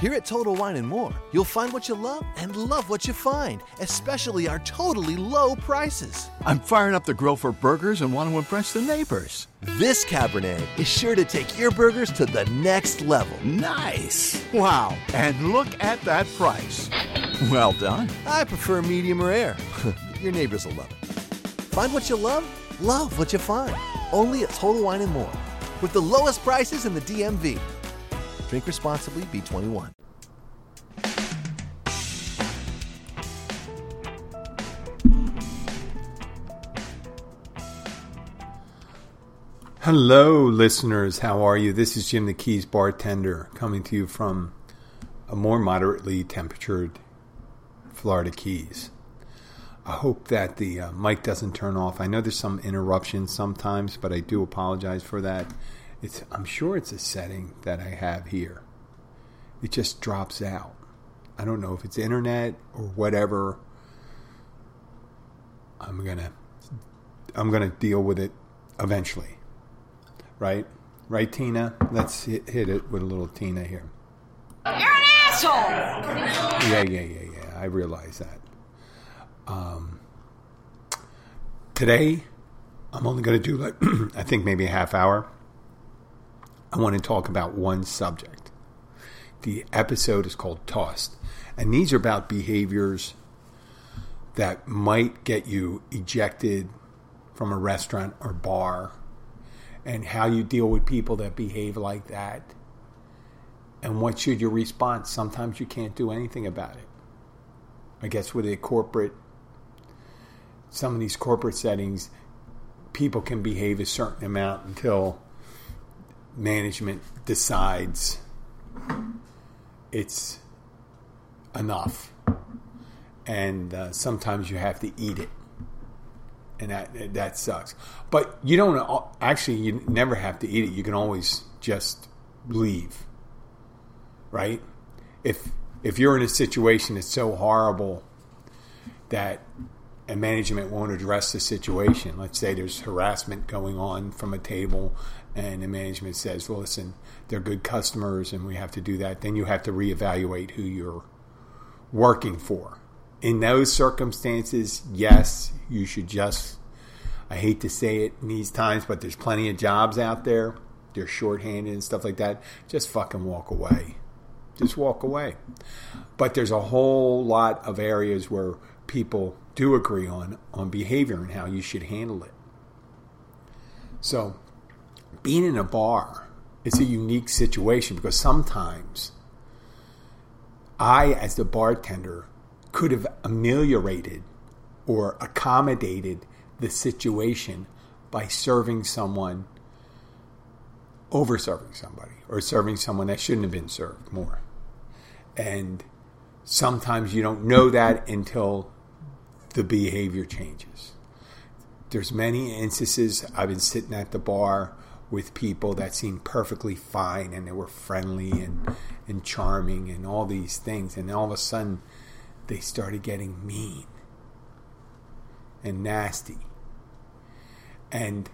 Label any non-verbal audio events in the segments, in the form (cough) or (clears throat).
Here at Total Wine and More, you'll find what you love and love what you find, especially our totally low prices. I'm firing up the grill for burgers and want to impress the neighbors. This Cabernet is sure to take your burgers to the next level. Nice! Wow, and look at that price. Well done. I prefer medium rare. (laughs) your neighbors will love it. Find what you love, love what you find. Only at Total Wine and More, with the lowest prices in the DMV. Drink responsibly, B21. Hello, listeners. How are you? This is Jim the Keys bartender coming to you from a more moderately temperatured Florida Keys. I hope that the uh, mic doesn't turn off. I know there's some interruptions sometimes, but I do apologize for that. It's I'm sure it's a setting that I have here. It just drops out. I don't know if it's internet or whatever. I'm gonna I'm gonna deal with it eventually. Right? Right, Tina? Let's hit, hit it with a little Tina here. You're an asshole! Yeah, yeah, yeah, yeah. I realize that. Um, today, I'm only going to do like, (clears throat) I think maybe a half hour. I want to talk about one subject. The episode is called Tossed. And these are about behaviors that might get you ejected from a restaurant or bar and how you deal with people that behave like that and what should your response sometimes you can't do anything about it i guess with a corporate some of these corporate settings people can behave a certain amount until management decides it's enough and uh, sometimes you have to eat it and that that sucks. But you don't actually. You never have to eat it. You can always just leave, right? If if you're in a situation that's so horrible that a management won't address the situation. Let's say there's harassment going on from a table, and the management says, "Well, listen, they're good customers, and we have to do that." Then you have to reevaluate who you're working for in those circumstances, yes, you should just. I hate to say it in these times, but there's plenty of jobs out there. They're shorthanded and stuff like that. Just fucking walk away. Just walk away. But there's a whole lot of areas where people do agree on on behavior and how you should handle it. So, being in a bar is a unique situation because sometimes I, as the bartender, could have ameliorated or accommodated the situation by serving someone over serving somebody or serving someone that shouldn't have been served more. And sometimes you don't know that until the behavior changes. There's many instances I've been sitting at the bar with people that seemed perfectly fine and they were friendly and, and charming and all these things and all of a sudden they started getting mean and nasty. And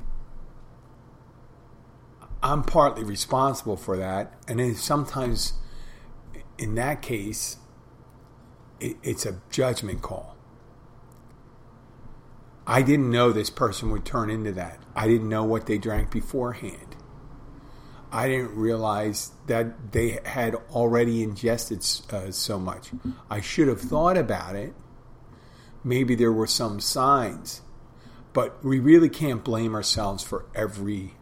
I'm partly responsible for that. And then sometimes, in that case, it, it's a judgment call. I didn't know this person would turn into that. I didn't know what they drank beforehand. I didn't realize that they had already ingested uh, so much. I should have thought about it. Maybe there were some signs, but we really can't blame ourselves for every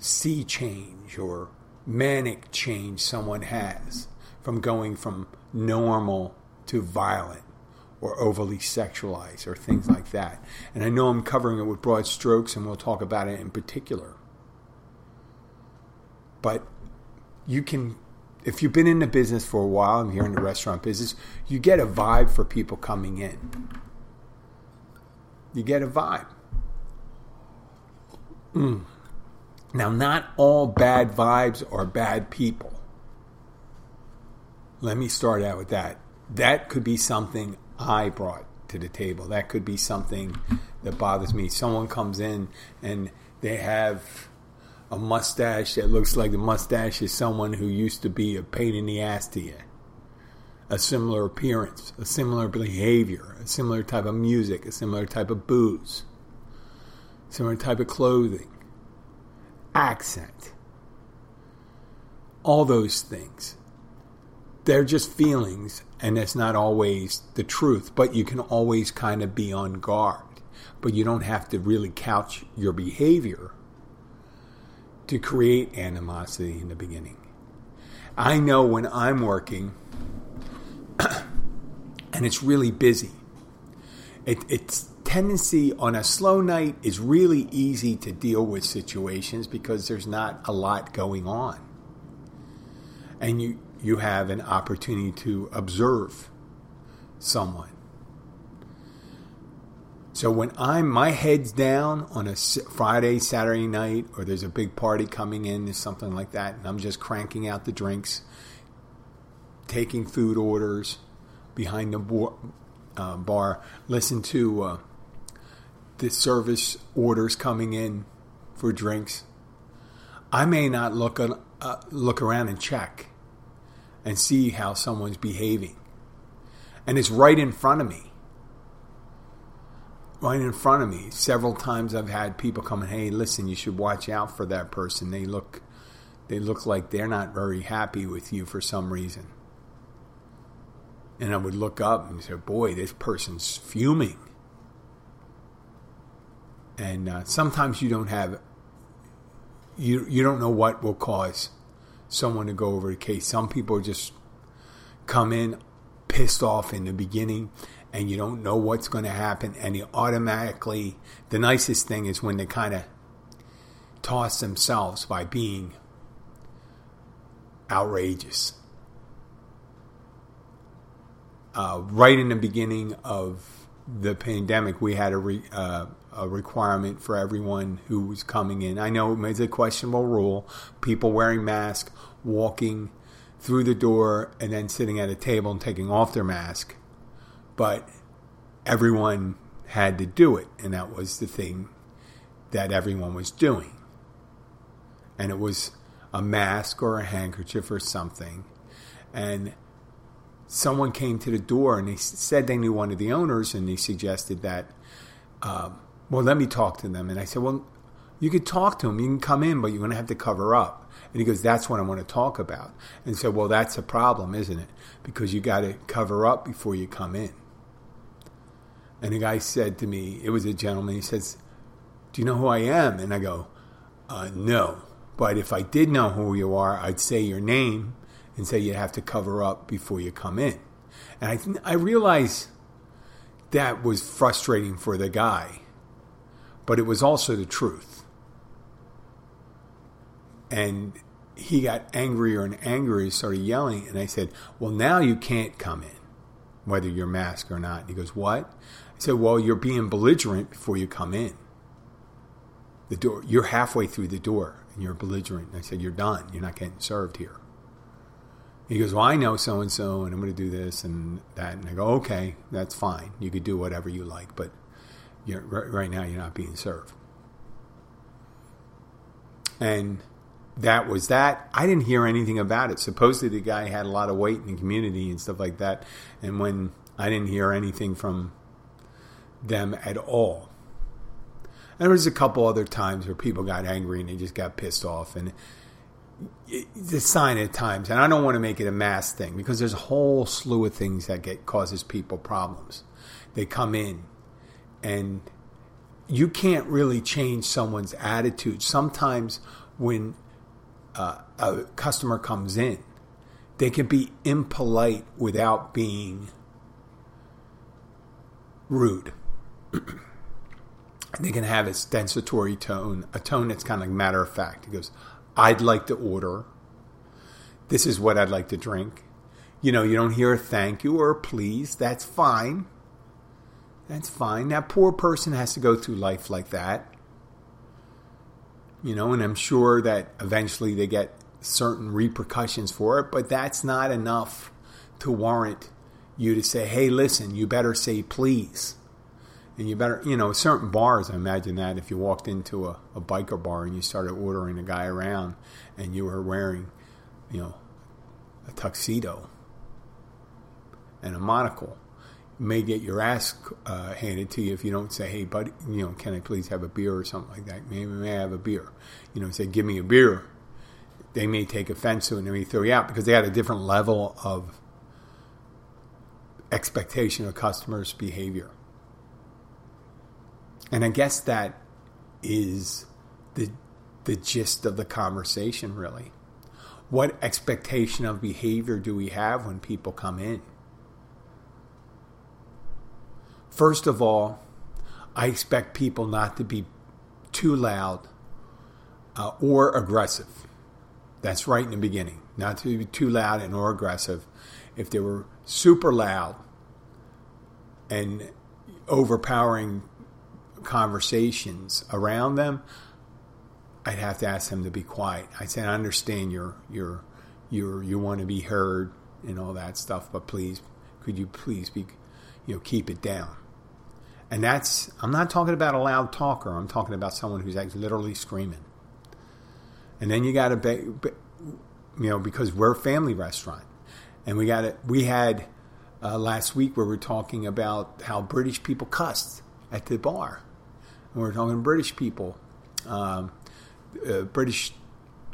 sea change or manic change someone has from going from normal to violent or overly sexualized or things like that. And I know I'm covering it with broad strokes, and we'll talk about it in particular but you can if you've been in the business for a while and you're in the restaurant business, you get a vibe for people coming in. You get a vibe. Mm. Now, not all bad vibes are bad people. Let me start out with that. That could be something I brought to the table. That could be something that bothers me. Someone comes in and they have a mustache that looks like the mustache is someone who used to be a pain in the ass to you. A similar appearance, a similar behavior, a similar type of music, a similar type of booze, similar type of clothing, accent. All those things. They're just feelings, and it's not always the truth, but you can always kind of be on guard. But you don't have to really couch your behavior to create animosity in the beginning. I know when I'm working (clears throat) and it's really busy, it, it's tendency on a slow night is really easy to deal with situations because there's not a lot going on. And you, you have an opportunity to observe someone. So when I'm my head's down on a Friday, Saturday night, or there's a big party coming in, or something like that, and I'm just cranking out the drinks, taking food orders behind the bar, uh, bar listen to uh, the service orders coming in for drinks. I may not look uh, look around and check and see how someone's behaving, and it's right in front of me right in front of me. Several times I've had people come and hey, listen, you should watch out for that person. They look they look like they're not very happy with you for some reason. And I would look up and say, boy, this person's fuming. And uh, sometimes you don't have you you don't know what will cause someone to go over the case. Some people just come in pissed off in the beginning and you don't know what's going to happen, and you automatically, the nicest thing is when they kind of toss themselves by being outrageous. Uh, right in the beginning of the pandemic, we had a, re, uh, a requirement for everyone who was coming in. I know it's a questionable rule. People wearing masks, walking through the door, and then sitting at a table and taking off their mask but everyone had to do it, and that was the thing that everyone was doing. And it was a mask or a handkerchief or something. And someone came to the door and they said they knew one of the owners, and they suggested that, uh, well, let me talk to them. And I said, well, you could talk to them. You can come in, but you're going to have to cover up. And he goes, that's what I want to talk about. And so, well, that's a problem, isn't it? Because you got to cover up before you come in. And the guy said to me, it was a gentleman, he says, Do you know who I am? And I go, uh, No. But if I did know who you are, I'd say your name and say you have to cover up before you come in. And I, th- I realized that was frustrating for the guy, but it was also the truth. And he got angrier and angrier, started yelling. And I said, Well, now you can't come in, whether you're masked or not. And he goes, What? I said, Well, you're being belligerent before you come in. The door you're halfway through the door and you're belligerent. And I said, You're done. You're not getting served here. He goes, Well, I know so and so, and I'm going to do this and that. And I go, Okay, that's fine. You could do whatever you like, but right now you're not being served. And that was that. I didn't hear anything about it. Supposedly the guy had a lot of weight in the community and stuff like that. And when I didn't hear anything from them at all. And there was a couple other times where people got angry and they just got pissed off, and it's a sign at times. And I don't want to make it a mass thing because there's a whole slew of things that get causes people problems. They come in, and you can't really change someone's attitude. Sometimes when uh, a customer comes in, they can be impolite without being rude (clears throat) they can have a stentatory tone, a tone that's kind of like matter of fact. He goes, I'd like to order. This is what I'd like to drink. You know, you don't hear a thank you or a please. That's fine. That's fine. That poor person has to go through life like that. You know, and I'm sure that eventually they get certain repercussions for it, but that's not enough to warrant you to say, hey, listen, you better say please. And you better, you know, certain bars, I imagine that if you walked into a, a biker bar and you started ordering a guy around and you were wearing, you know, a tuxedo and a monocle, may get your ass uh, handed to you if you don't say, hey, buddy, you know, can I please have a beer or something like that? Maybe may I have a beer? You know, say, give me a beer. They may take offense to it and they may throw you out because they had a different level of expectation of customers' behavior. And I guess that is the the gist of the conversation really. What expectation of behavior do we have when people come in? First of all, I expect people not to be too loud uh, or aggressive. That's right in the beginning. Not to be too loud and or aggressive. If they were super loud and overpowering conversations around them, I'd have to ask them to be quiet. I said, I understand you're you're you're you want to be heard and all that stuff, but please, could you please be, you know, keep it down. And that's I'm not talking about a loud talker. I'm talking about someone who's like literally screaming. And then you got to, be, you know, because we're a family restaurant, and we got it. We had uh, last week where we are talking about how British people cussed at the bar and we're talking British people, um, uh, British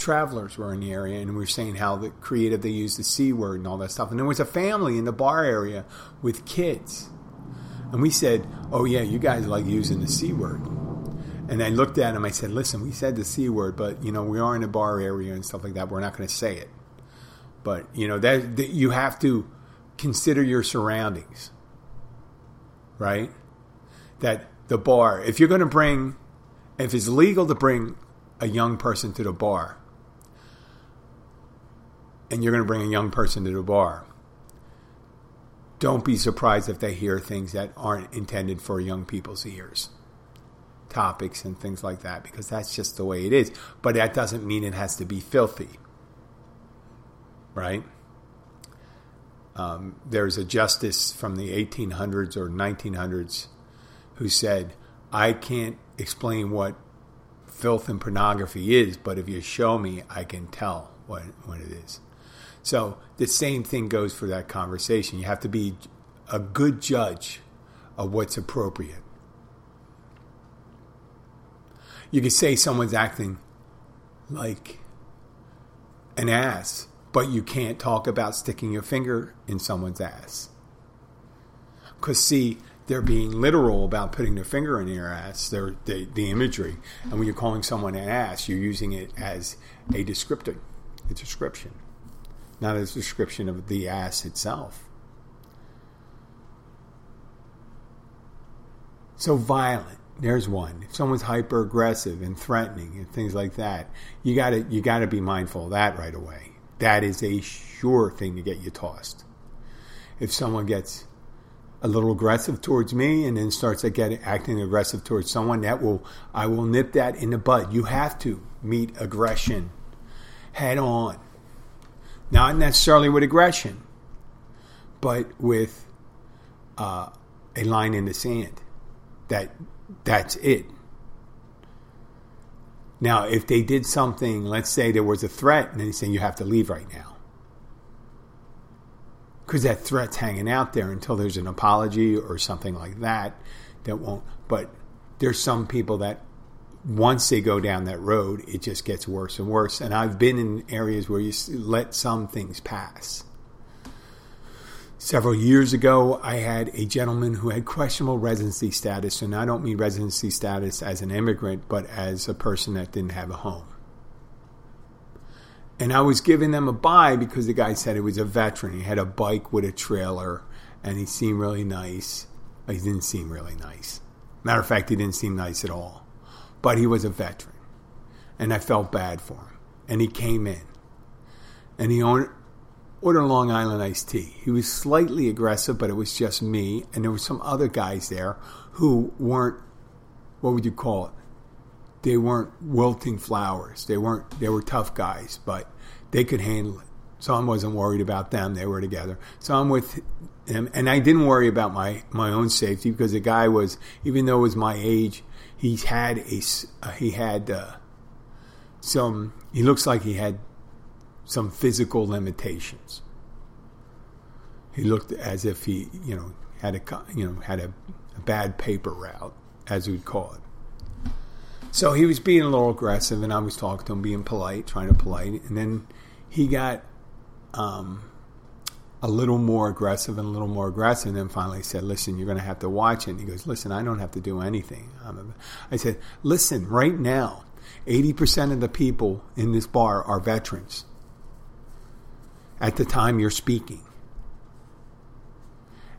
travelers were in the area, and we were saying how the creative they used the c word and all that stuff. And there was a family in the bar area with kids, and we said, "Oh yeah, you guys like using the c word." And I looked at him. I said, "Listen, we said the c word, but you know we are in a bar area and stuff like that. We're not going to say it. But you know that, that you have to consider your surroundings, right? That the bar, if you're going to bring, if it's legal to bring a young person to the bar, and you're going to bring a young person to the bar, don't be surprised if they hear things that aren't intended for young people's ears. Topics and things like that, because that's just the way it is. But that doesn't mean it has to be filthy. Right? Um, there's a justice from the 1800s or 1900s who said, I can't explain what filth and pornography is, but if you show me, I can tell what, what it is. So the same thing goes for that conversation. You have to be a good judge of what's appropriate. You could say someone's acting like an ass, but you can't talk about sticking your finger in someone's ass. Because, see, they're being literal about putting their finger in your ass. They're the, the imagery, and when you're calling someone an ass, you're using it as a descriptor, a description, not a description of the ass itself. So violent. There's one. If someone's hyper aggressive and threatening and things like that, you gotta you gotta be mindful of that right away. That is a sure thing to get you tossed. If someone gets a little aggressive towards me and then starts again acting aggressive towards someone, that will I will nip that in the bud. You have to meet aggression head on. Not necessarily with aggression, but with uh, a line in the sand. That that's it. Now, if they did something, let's say there was a threat, and they say you have to leave right now because that threat's hanging out there until there's an apology or something like that that won't but there's some people that once they go down that road it just gets worse and worse and i've been in areas where you let some things pass several years ago i had a gentleman who had questionable residency status and i don't mean residency status as an immigrant but as a person that didn't have a home and I was giving them a bye because the guy said he was a veteran. He had a bike with a trailer and he seemed really nice. He didn't seem really nice. Matter of fact, he didn't seem nice at all. But he was a veteran. And I felt bad for him. And he came in. And he ordered, Long Island iced tea. He was slightly aggressive, but it was just me. And there were some other guys there who weren't, what would you call it? they weren't wilting flowers. They weren't. They were tough guys, but they could handle it. So I wasn't worried about them. They were together. So I'm with him. And I didn't worry about my, my own safety because the guy was, even though it was my age, he had a, uh, he had uh, some, he looks like he had some physical limitations. He looked as if he, you know, had a, you know, had a, a bad paper route, as we'd call it. So he was being a little aggressive, and I was talking to him, being polite, trying to polite, and then he got um, a little more aggressive and a little more aggressive. And then finally said, Listen, you're going to have to watch it. And he goes, Listen, I don't have to do anything. I said, Listen, right now, 80% of the people in this bar are veterans at the time you're speaking.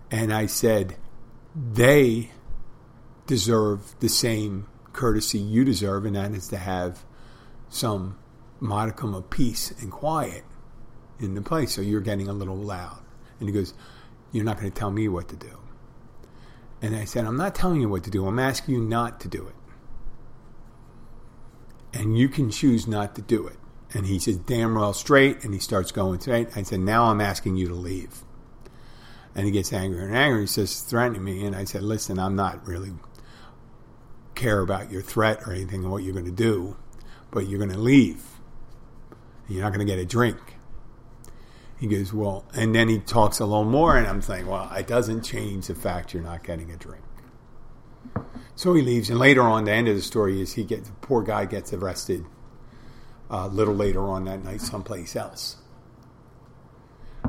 And I said, They deserve the same courtesy you deserve, and that is to have some modicum of peace and quiet in the place. So you're getting a little loud. And he goes, You're not going to tell me what to do. And I said, I'm not telling you what to do. I'm asking you not to do it. And you can choose not to do it. And he says, Damn well straight. And he starts going straight. I said, Now I'm asking you to leave. And he gets angrier and angrier. He says, threatening me. And I said, Listen, I'm not really care about your threat or anything and what you're going to do, but you're going to leave. You're not going to get a drink. He goes, Well, and then he talks a little more, and I'm saying, Well, it doesn't change the fact you're not getting a drink. So he leaves, and later on, the end of the story is he gets, the poor guy gets arrested uh, a little later on that night someplace else.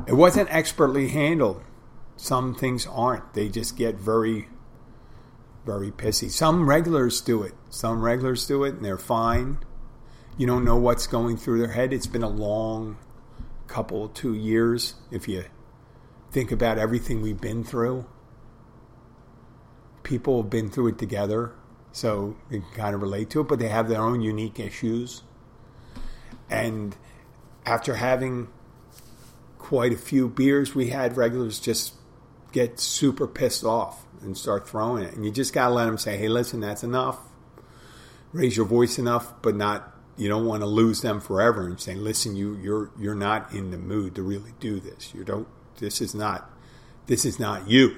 It wasn't expertly handled. Some things aren't. They just get very, very pissy. Some regulars do it. Some regulars do it, and they're fine. You don't know what's going through their head. It's been a long couple, two years, if you think about everything we've been through. People have been through it together, so they can kind of relate to it, but they have their own unique issues. And after having quite a few beers, we had regulars just get super pissed off and start throwing it. And you just got to let them say, hey, listen, that's enough. Raise your voice enough, but not you don't want to lose them forever and say, listen, you you're you're not in the mood to really do this. You don't. This is not. This is not you.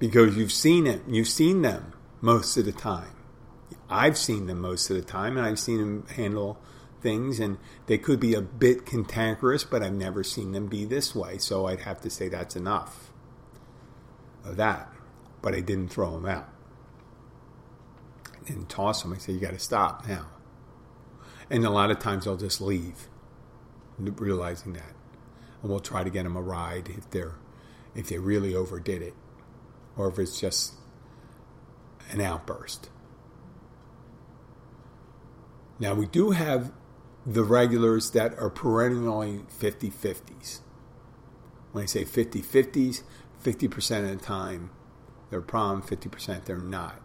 Because you've seen it. You've seen them most of the time. I've seen them most of the time, and I've seen them handle things, and they could be a bit cantankerous, but I've never seen them be this way. So I'd have to say that's enough of that. But I didn't throw them out and toss them. I say, you got to stop now. And a lot of times they'll just leave, realizing that, and we'll try to get them a ride if they're if they really overdid it, or if it's just an outburst. Now we do have the regulars that are perennially 50 50s. When I say 50 50s, 50% of the time they're a problem, 50% they're not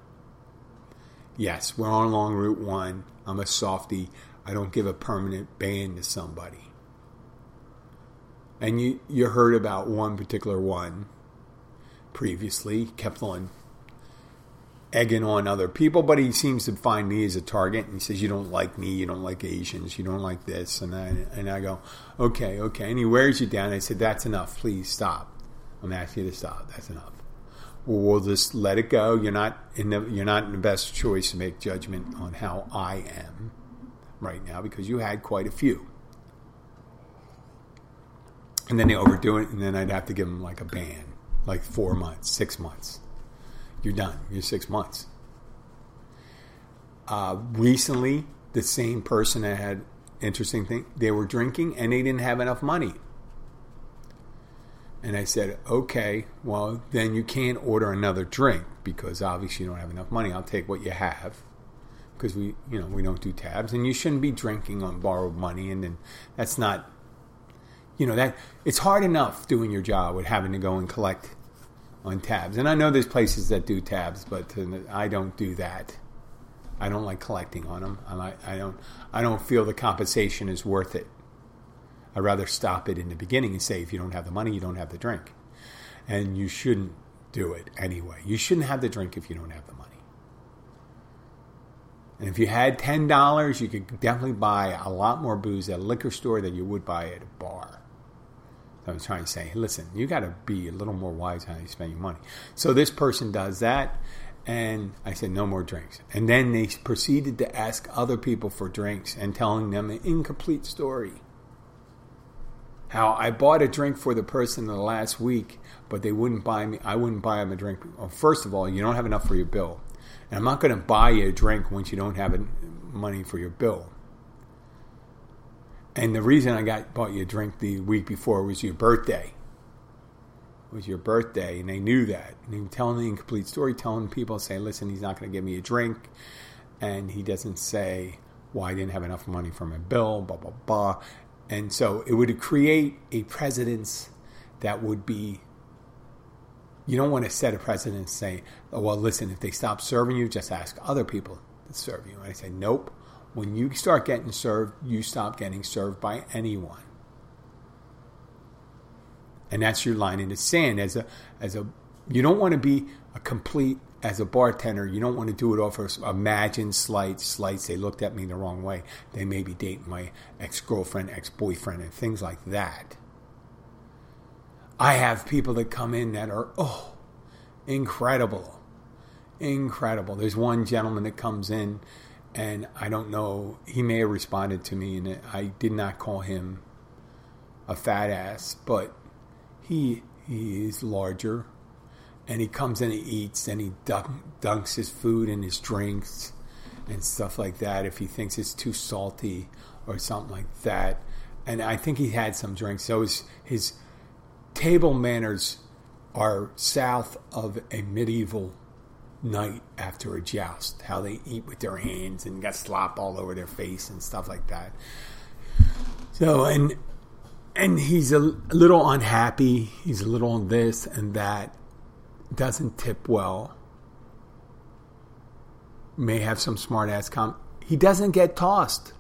yes, we're on along Route 1. I'm a softy. I don't give a permanent ban to somebody. And you, you heard about one particular one previously, kept on egging on other people, but he seems to find me as a target. And he says, "You don't like me. You don't like Asians. You don't like this." And I and I go, "Okay, okay." And he wears you down. I said, "That's enough. Please stop. I'm asking you to stop. That's enough." We'll just let it go. You're not in the you're not in the best choice to make judgment on how I am right now because you had quite a few. And then they overdo it, and then I'd have to give them like a ban, like four months, six months. You're done. You're six months. Uh, recently, the same person that had interesting thing. They were drinking and they didn't have enough money and I said, okay, well, then you can't order another drink because obviously you don't have enough money. I'll take what you have because we, you know, we don't do tabs, and you shouldn't be drinking on borrowed money, and then that's not, you know, that it's hard enough doing your job with having to go and collect on tabs. And I know there's places that do tabs, but I don't do that. I don't like collecting on them. I, I don't. I don't feel the compensation is worth it. I'd rather stop it in the beginning and say, if you don't have the money, you don't have the drink. And you shouldn't do it anyway. You shouldn't have the drink if you don't have the money. And if you had ten dollars, you could definitely buy a lot more booze at a liquor store than you would buy at a bar. So I'm trying to say, listen, you got to be a little more wise how you spend your money. So this person does that, and I said, no more drinks. And then they proceeded to ask other people for drinks and telling them an incomplete story. How I bought a drink for the person in the last week, but they wouldn't buy me. I wouldn't buy them a drink. Well, first of all, you don't have enough for your bill. And I'm not going to buy you a drink once you don't have money for your bill. And the reason I got bought you a drink the week before was your birthday. It was your birthday, and they knew that. And he was telling the incomplete story, telling people, say, listen, he's not going to give me a drink. And he doesn't say, well, I didn't have enough money for my bill, blah, blah, blah. And so it would create a precedence that would be you don't want to set a precedent and say, oh, well, listen, if they stop serving you, just ask other people to serve you. And I say, nope. When you start getting served, you stop getting served by anyone. And that's your line in the sand. As a, as a, you don't want to be a complete as a bartender. You don't want to do it off of imagined slights, slights. They looked at me the wrong way. They may be dating my ex girlfriend, ex boyfriend, and things like that. I have people that come in that are, oh, incredible. Incredible. There's one gentleman that comes in, and I don't know, he may have responded to me, and I did not call him a fat ass, but he, he is larger, and he comes and eats, and he dunk, dunks his food and his drinks and stuff like that if he thinks it's too salty or something like that. And I think he had some drinks. So his, his table manners are south of a medieval knight after a joust. How they eat with their hands and got slop all over their face and stuff like that. So and and he's a little unhappy. He's a little on this and that. Doesn't tip well. May have some smart ass com. He doesn't get tossed.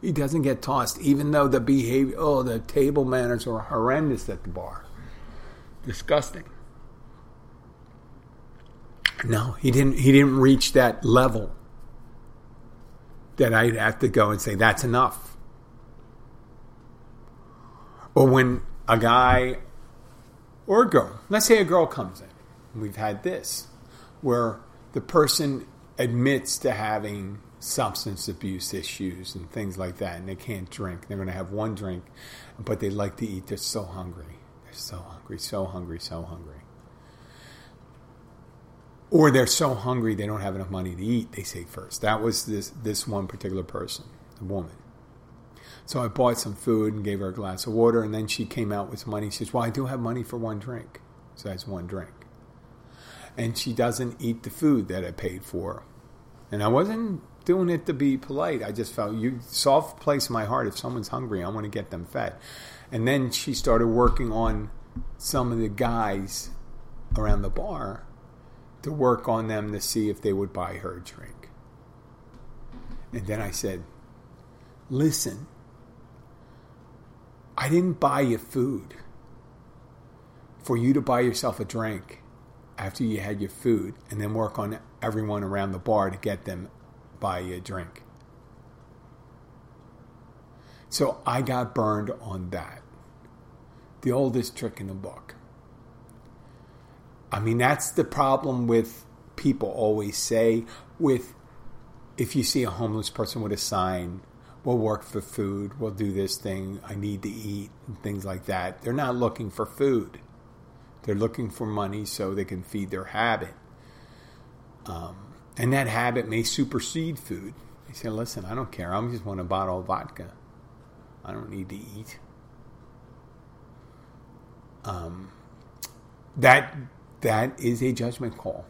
He doesn't get tossed, even though the behavior, oh, the table manners are horrendous at the bar. Disgusting. No, he didn't. He didn't reach that level that I'd have to go and say that's enough. Or when a guy or a girl, let's say a girl comes in, we've had this, where the person admits to having substance abuse issues and things like that, and they can't drink. They're going to have one drink, but they like to eat. They're so hungry. They're so hungry, so hungry, so hungry. Or they're so hungry they don't have enough money to eat. They say first. That was this this one particular person, the woman. So I bought some food and gave her a glass of water, and then she came out with money. She says, "Well, I do have money for one drink." So that's one drink. And she doesn't eat the food that I paid for. And I wasn't doing it to be polite. I just felt you soft place in my heart. If someone's hungry, I want to get them fed. And then she started working on some of the guys around the bar to work on them to see if they would buy her a drink. And then I said, Listen, I didn't buy you food for you to buy yourself a drink after you had your food and then work on everyone around the bar to get them buy you a drink. So I got burned on that. The oldest trick in the book. I mean, that's the problem with people always say with if you see a homeless person with a sign, we'll work for food, we'll do this thing, I need to eat, and things like that. They're not looking for food. They're looking for money so they can feed their habit. Um, and that habit may supersede food. They say, listen, I don't care. I just want a bottle of vodka. I don't need to eat. Um, that that is a judgment call.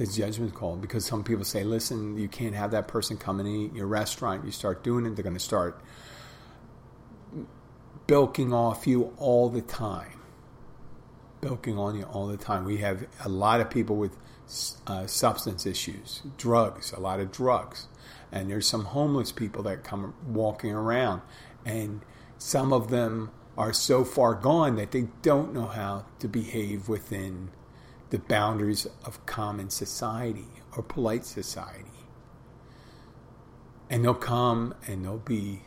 That's judgment call because some people say, listen, you can't have that person come eat your restaurant. You start doing it, they're going to start bilking off you all the time. Bilking on you all the time. We have a lot of people with uh, substance issues, drugs, a lot of drugs. And there's some homeless people that come walking around, and some of them are so far gone that they don't know how to behave within the boundaries of common society or polite society. And they'll come and they'll be,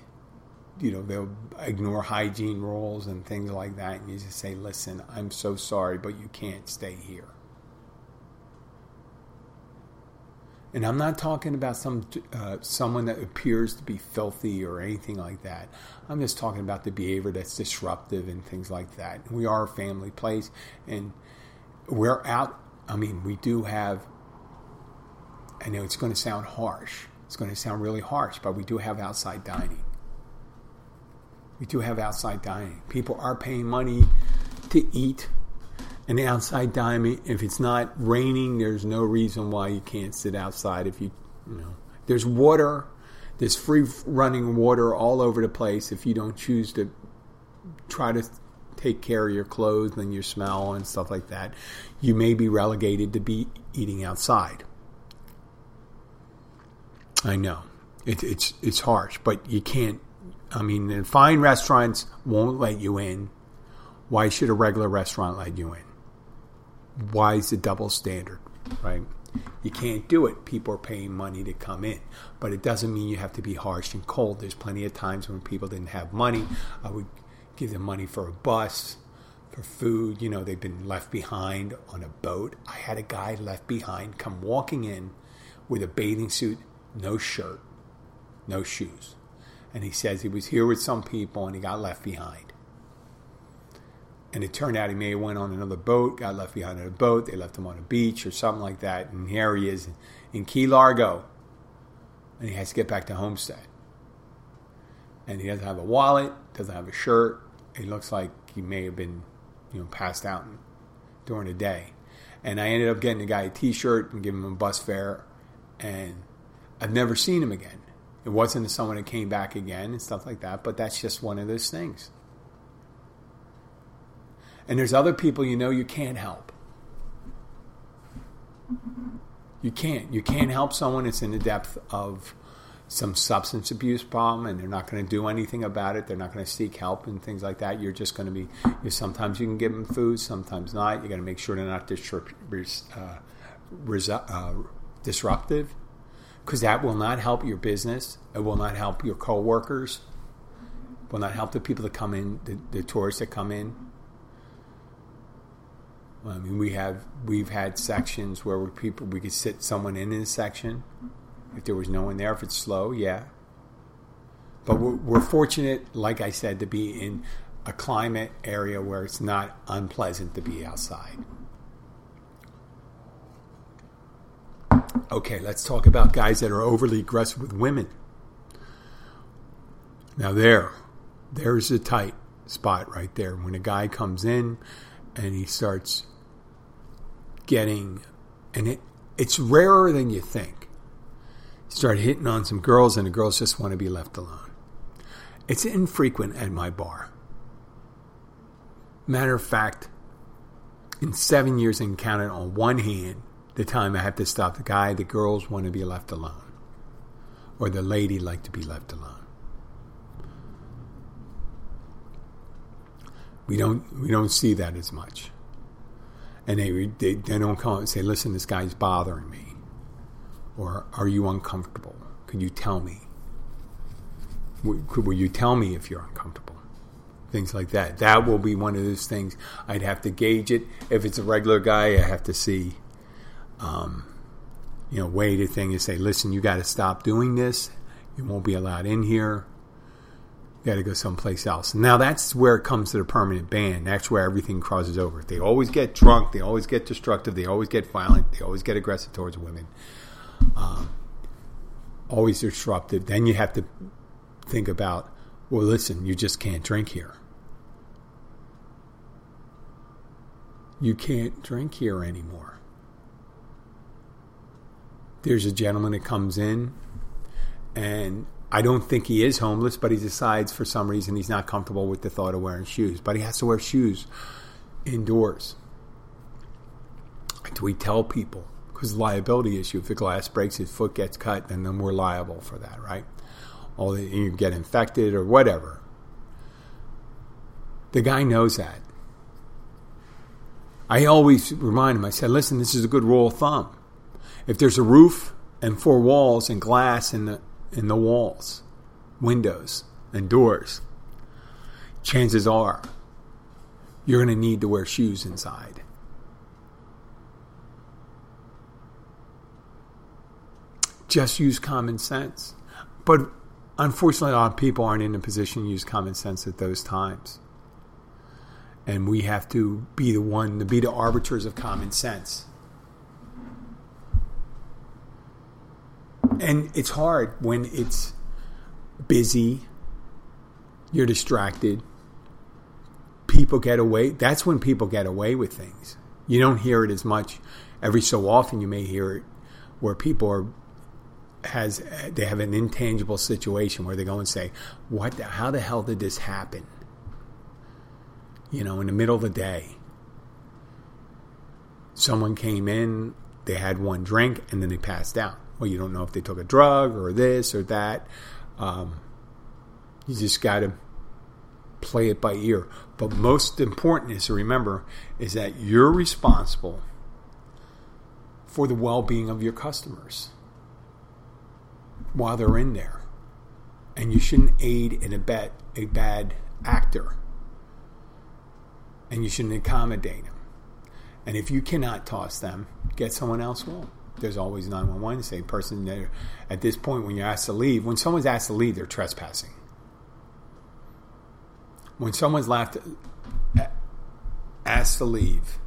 you know, they'll ignore hygiene rules and things like that. And you just say, listen, I'm so sorry, but you can't stay here. And I'm not talking about some uh, someone that appears to be filthy or anything like that. I'm just talking about the behavior that's disruptive and things like that. We are a family place, and we're out. I mean, we do have. I know it's going to sound harsh. It's going to sound really harsh, but we do have outside dining. We do have outside dining. People are paying money to eat an outside dining. If it's not raining, there's no reason why you can't sit outside. If you, you know, there's water, there's free running water all over the place. If you don't choose to try to take care of your clothes and your smell and stuff like that, you may be relegated to be eating outside. I know it, it's it's harsh, but you can't. I mean, fine restaurants won't let you in. Why should a regular restaurant let you in? why is the double standard, right? You can't do it. People are paying money to come in, but it doesn't mean you have to be harsh and cold. There's plenty of times when people didn't have money. I would give them money for a bus, for food. You know, they've been left behind on a boat. I had a guy left behind come walking in with a bathing suit, no shirt, no shoes. And he says he was here with some people and he got left behind. And it turned out he may have went on another boat, got left behind on a boat. They left him on a beach or something like that. And here he is in Key Largo. And he has to get back to Homestead. And he doesn't have a wallet, doesn't have a shirt. He looks like he may have been, you know, passed out during the day. And I ended up getting the guy a T-shirt and giving him a bus fare. And I've never seen him again. It wasn't someone that came back again and stuff like that. But that's just one of those things. And there's other people you know you can't help. You can't. You can't help someone that's in the depth of some substance abuse problem and they're not going to do anything about it. They're not going to seek help and things like that. You're just going to be, you sometimes you can give them food, sometimes not. You got to make sure they're not uh, uh, disruptive because that will not help your business. It will not help your coworkers. Will not help the people that come in, the, the tourists that come in. I mean, we have we've had sections where we people we could sit someone in a section if there was no one there. If it's slow, yeah. But we're, we're fortunate, like I said, to be in a climate area where it's not unpleasant to be outside. Okay, let's talk about guys that are overly aggressive with women. Now there, there's a tight spot right there. When a guy comes in and he starts getting, and it, it's rarer than you think. Start hitting on some girls, and the girls just want to be left alone. It's infrequent at my bar. Matter of fact, in seven years, I can count it on one hand the time I have to stop the guy. The girls want to be left alone, or the lady like to be left alone. We don't we don't see that as much and they, they, they don't come and say, listen, this guy's bothering me. Or are you uncomfortable? Could you tell me? Will you tell me if you're uncomfortable? Things like that. That will be one of those things. I'd have to gauge it. If it's a regular guy, I have to see, um, you know, weigh the thing and say, listen, you got to stop doing this. You won't be allowed in here You got to go someplace else. Now that's where it comes to the permanent ban. That's where everything crosses over. They always get drunk. They always get destructive. They always get violent. They always get aggressive towards women. Um, always disruptive. Then you have to think about, well, listen, you just can't drink here. You can't drink here anymore. There's a gentleman that comes in and I don't think he is homeless, but he decides for some reason he's not comfortable with the thought of wearing shoes. But he has to wear shoes indoors. Do we tell people? Because liability issue. If the glass breaks, his foot gets cut, then, then we're liable for that, right? Or you get infected or whatever. The guy knows that. I always remind him. I said, listen, this is a good rule of thumb. If there's a roof and four walls and glass in the, in the walls, windows and doors, chances are you're going to need to wear shoes inside. Just use common sense. But unfortunately, a lot of people aren't in a position to use common sense at those times. And we have to be the one to be the arbiters of common sense. And it's hard when it's busy, you're distracted, people get away. That's when people get away with things. You don't hear it as much. Every so often, you may hear it where people are has they have an intangible situation where they go and say, "What? The, how the hell did this happen?" You know, in the middle of the day, someone came in, they had one drink, and then they passed out. Well, you don't know if they took a drug or this or that. Um, you just got to play it by ear. But most important is to remember is that you're responsible for the well-being of your customers while they're in there. And you shouldn't aid and abet a bad actor. And you shouldn't accommodate them. And if you cannot toss them, get someone else will. There's always 911. Say person there at this point when you're asked to leave. When someone's asked to leave, they're trespassing. When someone's left, asked to leave,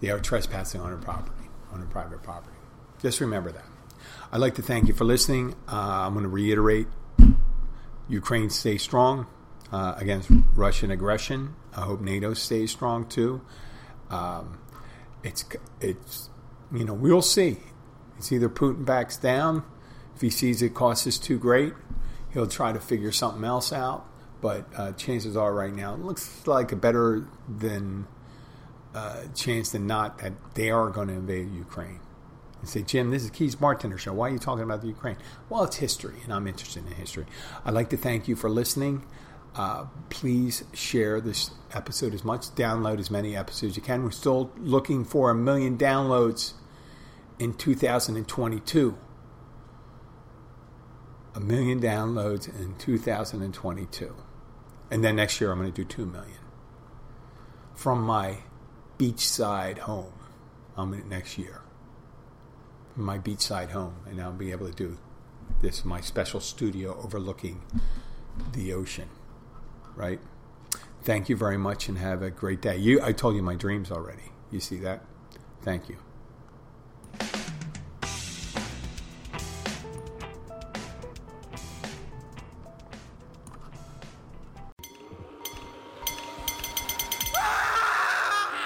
they are trespassing on a property, on a private property. Just remember that. I'd like to thank you for listening. Uh, I'm going to reiterate Ukraine stays strong uh, against Russian aggression. I hope NATO stays strong too. Um, it's it's you know we'll see. It's either Putin backs down if he sees it costs us too great, he'll try to figure something else out. But uh, chances are right now it looks like a better than uh, chance than not that they are going to invade Ukraine and say, Jim, this is Keys Bartender Show. Why are you talking about the Ukraine? Well, it's history, and I'm interested in history. I'd like to thank you for listening. Uh, please share this episode as much, download as many episodes as you can. We're still looking for a million downloads in 2022. A million downloads in 2022. And then next year I'm going to do 2 million. From my beachside home, I'm in it next year my beachside home, and I'll be able to do this my special studio overlooking the ocean. Right? Thank you very much, and have a great day. You, I told you my dreams already. You see that? Thank you.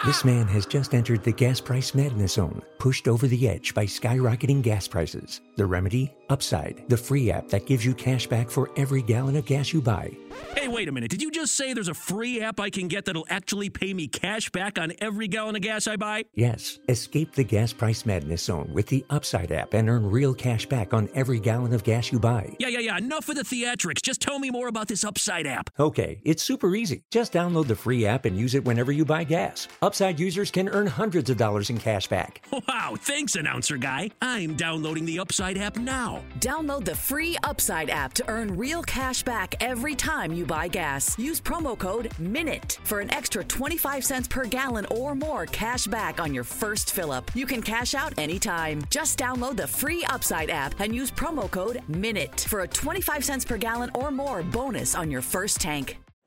This man has just entered the gas price madness zone, pushed over the edge by skyrocketing gas prices. The remedy? Upside, the free app that gives you cash back for every gallon of gas you buy. Hey, wait a minute. Did you just say there's a free app I can get that'll actually pay me cash back on every gallon of gas I buy? Yes. Escape the gas price madness zone with the Upside app and earn real cash back on every gallon of gas you buy. Yeah, yeah, yeah. Enough of the theatrics. Just tell me more about this Upside app. Okay, it's super easy. Just download the free app and use it whenever you buy gas. Upside users can earn hundreds of dollars in cash back. (laughs) Wow, thanks, announcer guy. I'm downloading the Upside app now. Download the free Upside app to earn real cash back every time you buy gas. Use promo code MINUTE for an extra 25 cents per gallon or more cash back on your first fill up. You can cash out anytime. Just download the free Upside app and use promo code MINUTE for a 25 cents per gallon or more bonus on your first tank.